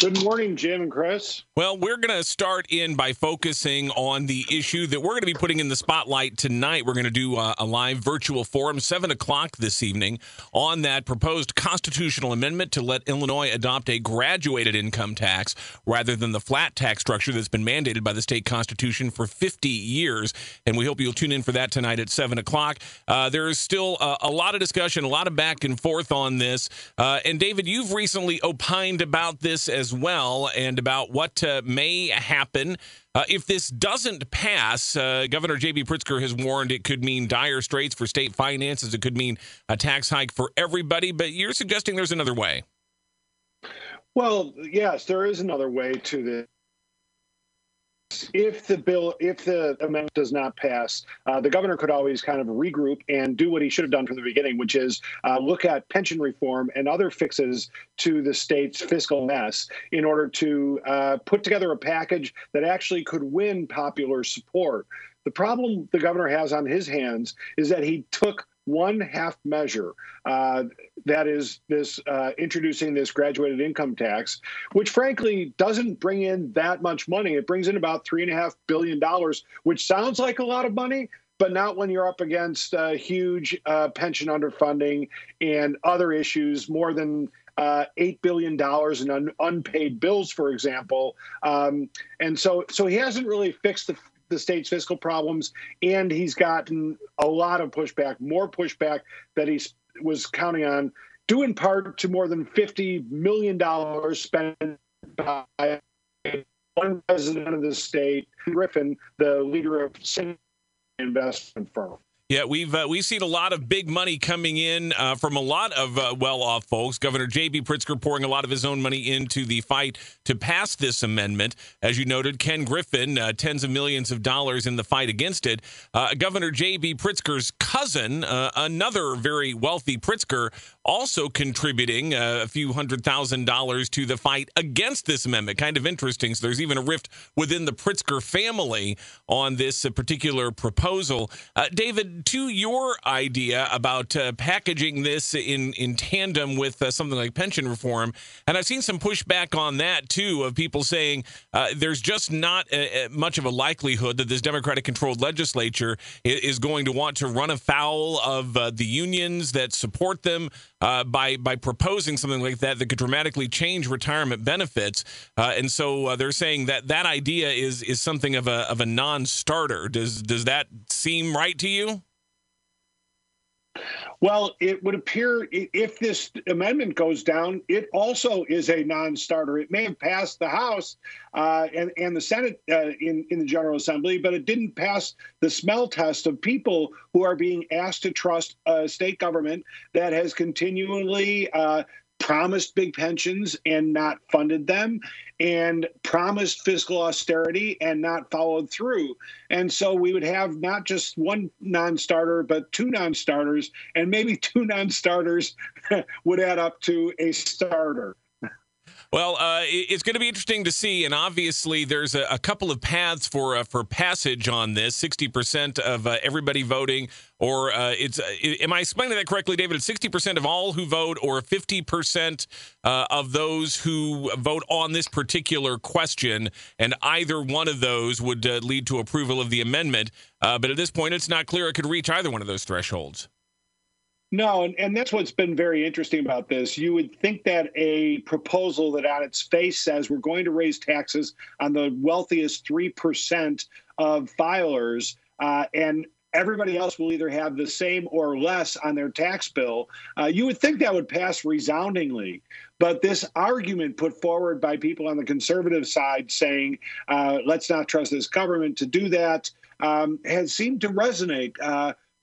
Good morning, Jim and Chris. Well, we're going to start in by focusing on the issue that we're going to be putting in the spotlight tonight. We're going to do a, a, live virtual forum, 7 o'clock this evening, on that proposed constitutional amendment to let Illinois adopt a graduated income tax rather than the flat tax structure that's been mandated by the state constitution for 50 years. And we hope you'll tune in for that tonight at 7 o'clock. Uh, there is still a, a, lot of discussion, a lot of back and forth on this. Uh, and David, you've recently opined about this as well and about what uh, may happen. Uh, if this doesn't pass, uh, Governor J.B. Pritzker has warned it could mean dire straits for state finances. It could mean a tax hike for everybody, but you're suggesting there's another way. Well, yes, there is another way to if the bill, if the amendment does not pass, uh, the governor could always kind of regroup and do what he should have done from the beginning, which is uh, look at pension reform and other fixes to the state's fiscal mess in order to uh, put together a package that actually could win popular support. The problem the governor has on his hands is that he took one half measure uh, that is this uh, introducing this graduated income tax, which frankly doesn't bring in that much money. It brings in about three and a half billion dollars, which sounds like a lot of money, but not when you're up against uh, huge uh, pension underfunding and other issues. More than uh, eight billion dollars in un- unpaid bills, for example, um, and so so he hasn't really fixed the the state's fiscal problems, and he's gotten a lot of pushback, more pushback that he was counting on, due in part to more than $50 million spent by one president of the state, Griffin, the leader of investment firm. Yeah, we've uh, we've seen a lot of big money coming in uh, from a lot of uh, well-off folks. Governor J.B. Pritzker pouring a lot of his own money into the fight to pass this amendment. As you noted, Ken Griffin, uh, tens of millions of dollars in the fight against it. Uh, Governor J.B. Pritzker's cousin, uh, another very wealthy Pritzker, also contributing a few hundred thousand dollars to the fight against this amendment. Kind of interesting. So there's even a rift within the Pritzker family on this particular proposal. David to your idea about uh, packaging this in in tandem with uh, something like pension reform, and I've seen some pushback on that too of people saying uh, there's just not a, a much of a likelihood that this Democratic-controlled legislature is going to want to run afoul of uh, the unions that support them uh, by by proposing something like that that could dramatically change retirement benefits. Uh, and so they're saying that that idea is is something of a of a non-starter. Does does that seem right to you? Well, it would appear if this amendment goes down, it also is a non-starter. It may have passed the House uh, and, and the Senate uh, in, in the General Assembly, but it didn't pass the smell test of people who are being asked to trust a state government that has continually uh, promised big pensions and not funded them, and promised fiscal austerity and not followed through. And so we would have not just one non starter, but two non starters, and maybe two non starters would add up to a starter. Well, uh, it's going to be interesting to see, and obviously there's a, a couple of paths for uh, for passage on this. Sixty percent of uh, everybody voting, or uh, it's uh, am I explaining that correctly, David? It's sixty percent of all who vote, or fifty percent uh, of those who vote on this particular question, and either one of those would lead to approval of the amendment. but at this point, it's not clear it could reach either one of those thresholds. No, and, and that's what's been very interesting about this. You would think that a proposal that on its face says we're going to raise taxes on the wealthiest 3% of filers, uh, and everybody else will either have the same or less on their tax bill. Uh, you would think that would pass resoundingly. But this argument put forward by people on the conservative side saying, uh, let's not trust this government to do that, um, has seemed to resonate.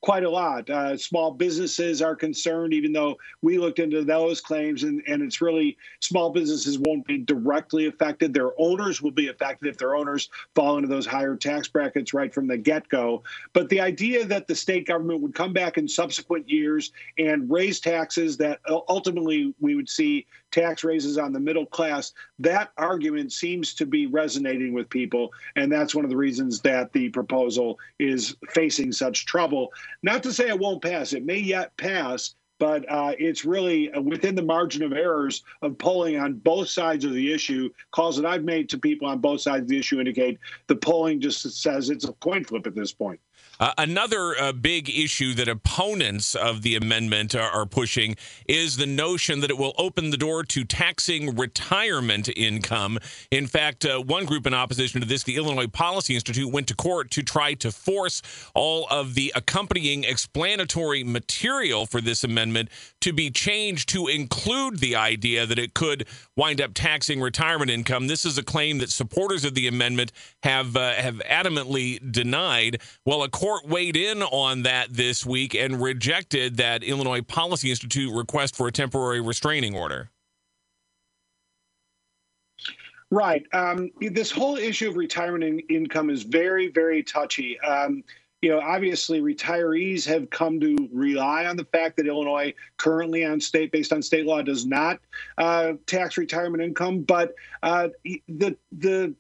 Quite a lot. Uh, small businesses are concerned, even though we looked into those claims, and, and it's really small businesses won't be directly affected. Their owners will be affected if their owners fall into those higher tax brackets right from the get go. But the idea that the state government would come back in subsequent years and raise taxes that ultimately we would see tax raises on the middle class, that argument seems to be resonating with people. And that's one of the reasons that the proposal is facing such trouble. Not to say it won't pass, it may yet pass, but uh, it's really within the margin of errors of polling on both sides of the issue. Calls that I've made to people on both sides of the issue indicate the polling just says it's a coin flip at this point. Uh, another uh, big issue that opponents of the amendment are, are, pushing is the notion that it will open the door to taxing retirement income. In fact, uh, one group in opposition to this, the Illinois Policy Institute, went to court to try to force all of the accompanying explanatory material for this amendment to be changed to include the idea that it could wind up taxing retirement income. This is a claim that supporters of the amendment have uh, have adamantly denied. Well, a court weighed in on that this week and rejected that Illinois Policy Institute request for a temporary restraining order. Right. Um, this whole issue of retirement in- income is very, very touchy. Um, you know, obviously, retirees have come to rely on the fact that Illinois currently, on state based on state law, does not uh, tax retirement income. But uh, the the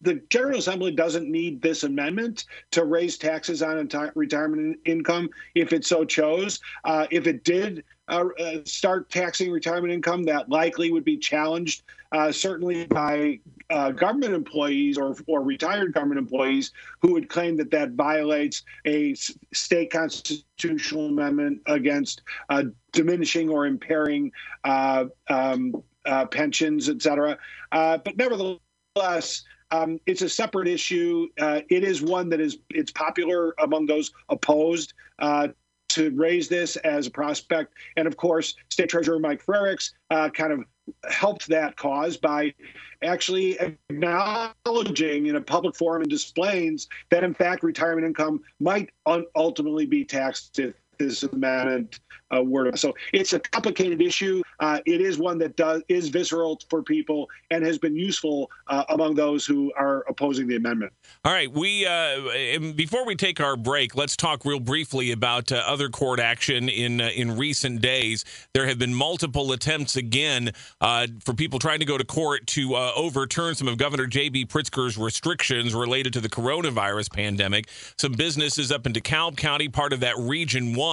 the General Assembly doesn't need this amendment to raise taxes on retirement income if it so chose. Uh, if it did uh, uh, start taxing retirement income, that likely would be challenged, uh, certainly by uh, government employees or, or retired government employees who would claim that that violates a state constitutional amendment against uh, diminishing or impairing um, pensions, et cetera. but nevertheless, um, it's a separate issue. Uh, it is one that is it's popular among those opposed uh, to raise this as a prospect. And of course, State Treasurer Mike Frerichs uh, kind of helped that cause by actually acknowledging in a public forum and displays that in fact retirement income might un- ultimately be taxed if this amendment uh, word. So it's a complicated issue. Uh, it is one that does is visceral for people and has been useful uh, among those who are opposing the amendment. All right, we uh, before we take our break, let's talk real briefly about uh, other court action in uh, in recent days. There have been multiple attempts again for people trying to go to court to overturn some of Governor J.B. Pritzker's restrictions related to the coronavirus pandemic. Some businesses up in DeKalb County, part of that Region One,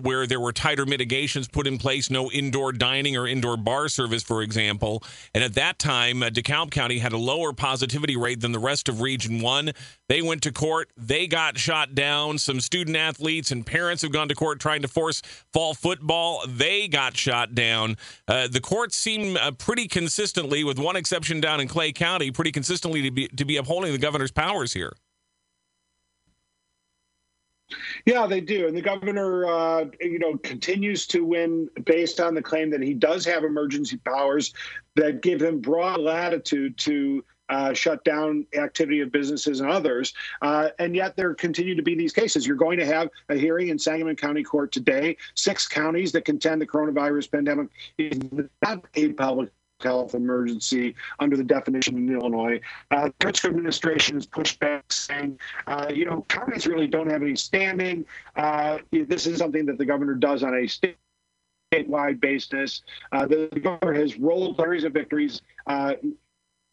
where there were tighter mitigations put in place, no indoor dining or indoor bar service, for example. And at that time, uh, DeKalb County had a lower positivity rate than the rest of Region 1. They went to court. They got shot down. Some student athletes and parents have gone to court trying to force fall football. They got shot down. Uh, the courts seem uh, pretty consistently, with one exception down in Clay County, pretty consistently to be, to be upholding the governor's powers here. Yeah, they do, and the governor, uh, you know, continues to win based on the claim that he does have emergency powers that give him broad latitude to uh, shut down activity of businesses and others. Uh, and yet there continue to be these cases. You're going to have a hearing in Sangamon County Court today. Six counties that contend the coronavirus pandemic is not a public health emergency under the definition in Illinois. Uh, the Pritzker administration has pushed back, saying, uh, you know, counties really don't have any standing. Uh, this is something that the governor does on a state statewide basis. Uh, the governor has rolled series of victories. Uh,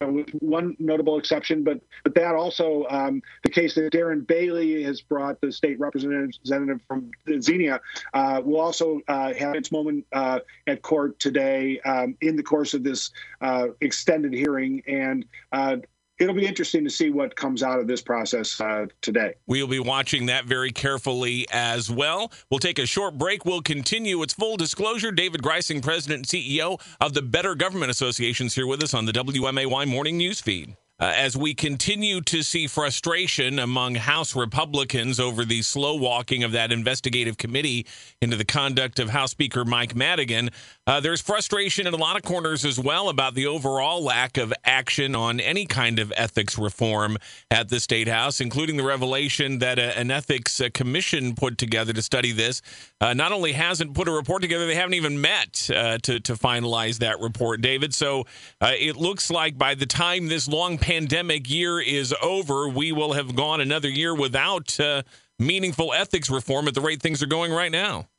with one notable exception, but but that also um, the case that Darren Bailey has brought, the state representative from Xenia, uh, will also uh, have its moment uh, at court today um, in the course of this uh, extended hearing, and uh, it'll be interesting to see what comes out of this process uh, today. We'll be watching that very carefully as well. We'll take a short break. We'll continue. It's full disclosure. David Greising, President and CEO of the Better Government Associations, here with us on the WMAY Morning News Feed. Uh, as we continue to see frustration among House Republicans over the slow walking of that investigative committee into the conduct of House Speaker Mike Madigan, uh, there's frustration in a lot of corners as well about the overall lack of action on any kind of ethics reform at the State House, including the revelation that a, an ethics uh, commission put together to study this uh, not only hasn't put a report together, they haven't even met uh, to, to finalize that report, David. So uh, it looks like by the time this long pandemic year is over, we will have gone another year without uh, meaningful ethics reform at the rate things are going right now.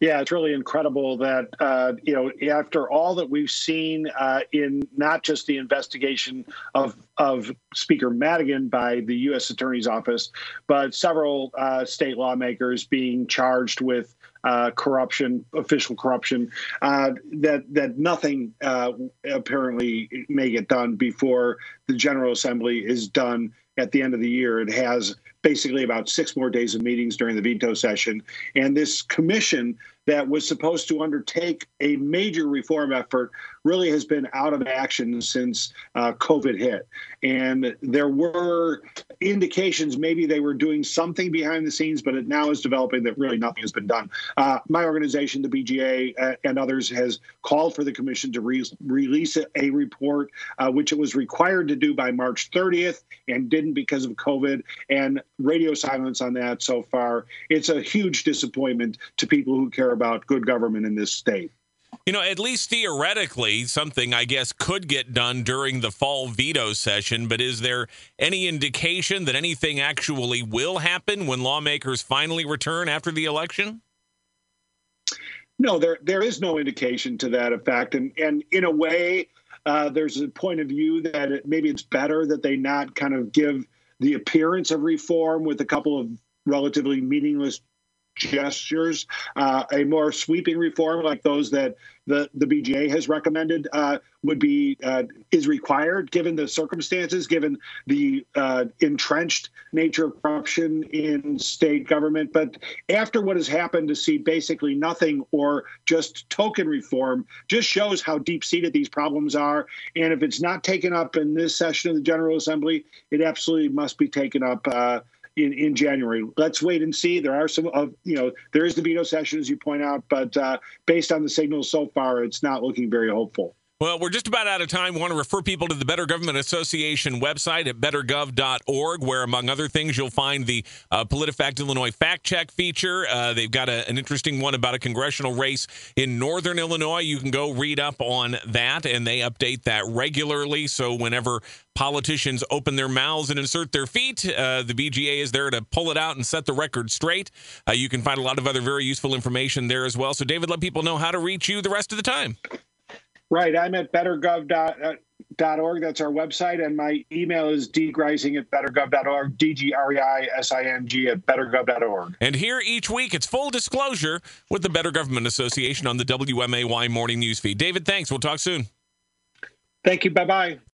Yeah, it's really incredible that uh, you know after all that we've seen uh, in not just the investigation of of Speaker Madigan by the U.S. Attorney's Office, but several uh, state lawmakers being charged with uh, corruption, official corruption, uh, that that nothing uh, apparently may get done before the General Assembly is done at the end of the year. It has basically about six more days of meetings during the veto session, and this commission that was supposed to undertake a major reform effort really has been out of action since uh, COVID hit. And there were indications maybe they were doing something behind the scenes, but it now is developing that really nothing has been done. Uh, my organization, the BGA, uh, and others, has called for the commission to re- release a report, uh, which it was required to do by March 30th and didn't because of COVID. And radio silence on that so far. It's a huge disappointment to people who care about good government in this state. You know, at least theoretically, something I guess could get done during the fall veto session, but is there any indication that anything actually will happen when lawmakers finally return after the election? No, there there is no indication to that effect, and and in a way, uh, there's a point of view that it, maybe it's better that they not kind of give the appearance of reform with a couple of relatively meaningless gestures. Uh, a more sweeping reform, like those that the, the BGA has recommended, uh, would be uh, is required given the circumstances, given the uh, entrenched nature of corruption in state government. But after what has happened, to see basically nothing or just token reform just shows how deep seated these problems are. And if it's not taken up in this session of the General Assembly, it absolutely must be taken up uh, in, in January. Let's wait and see. There are some of you know there is the veto session as you point out, but uh, based on the signals so far, it's not looking very hopeful. Well, we're just about out of time. We want to refer people to the Better Government Association website at bettergov.org, where, among other things, you'll find the uh, PolitiFact Illinois fact check feature. Uh, they've got a, an interesting one about a congressional race in northern Illinois. You can go read up on that, and they update that regularly. So, whenever politicians open their mouths and insert their feet, uh, the BGA is there to pull it out and set the record straight. Uh, you can find a lot of other very useful information there as well. So, David, let people know how to reach you the rest of the time. Right. I'm at bettergov.org. Uh, that's our website. And my email is dgreising at bettergov.org, D G R E I S I N G at bettergov.org. And here each week, it's full disclosure with the Better Government Association on the WMAY Morning News Feed. David, thanks. We'll talk soon. Thank you. Bye bye.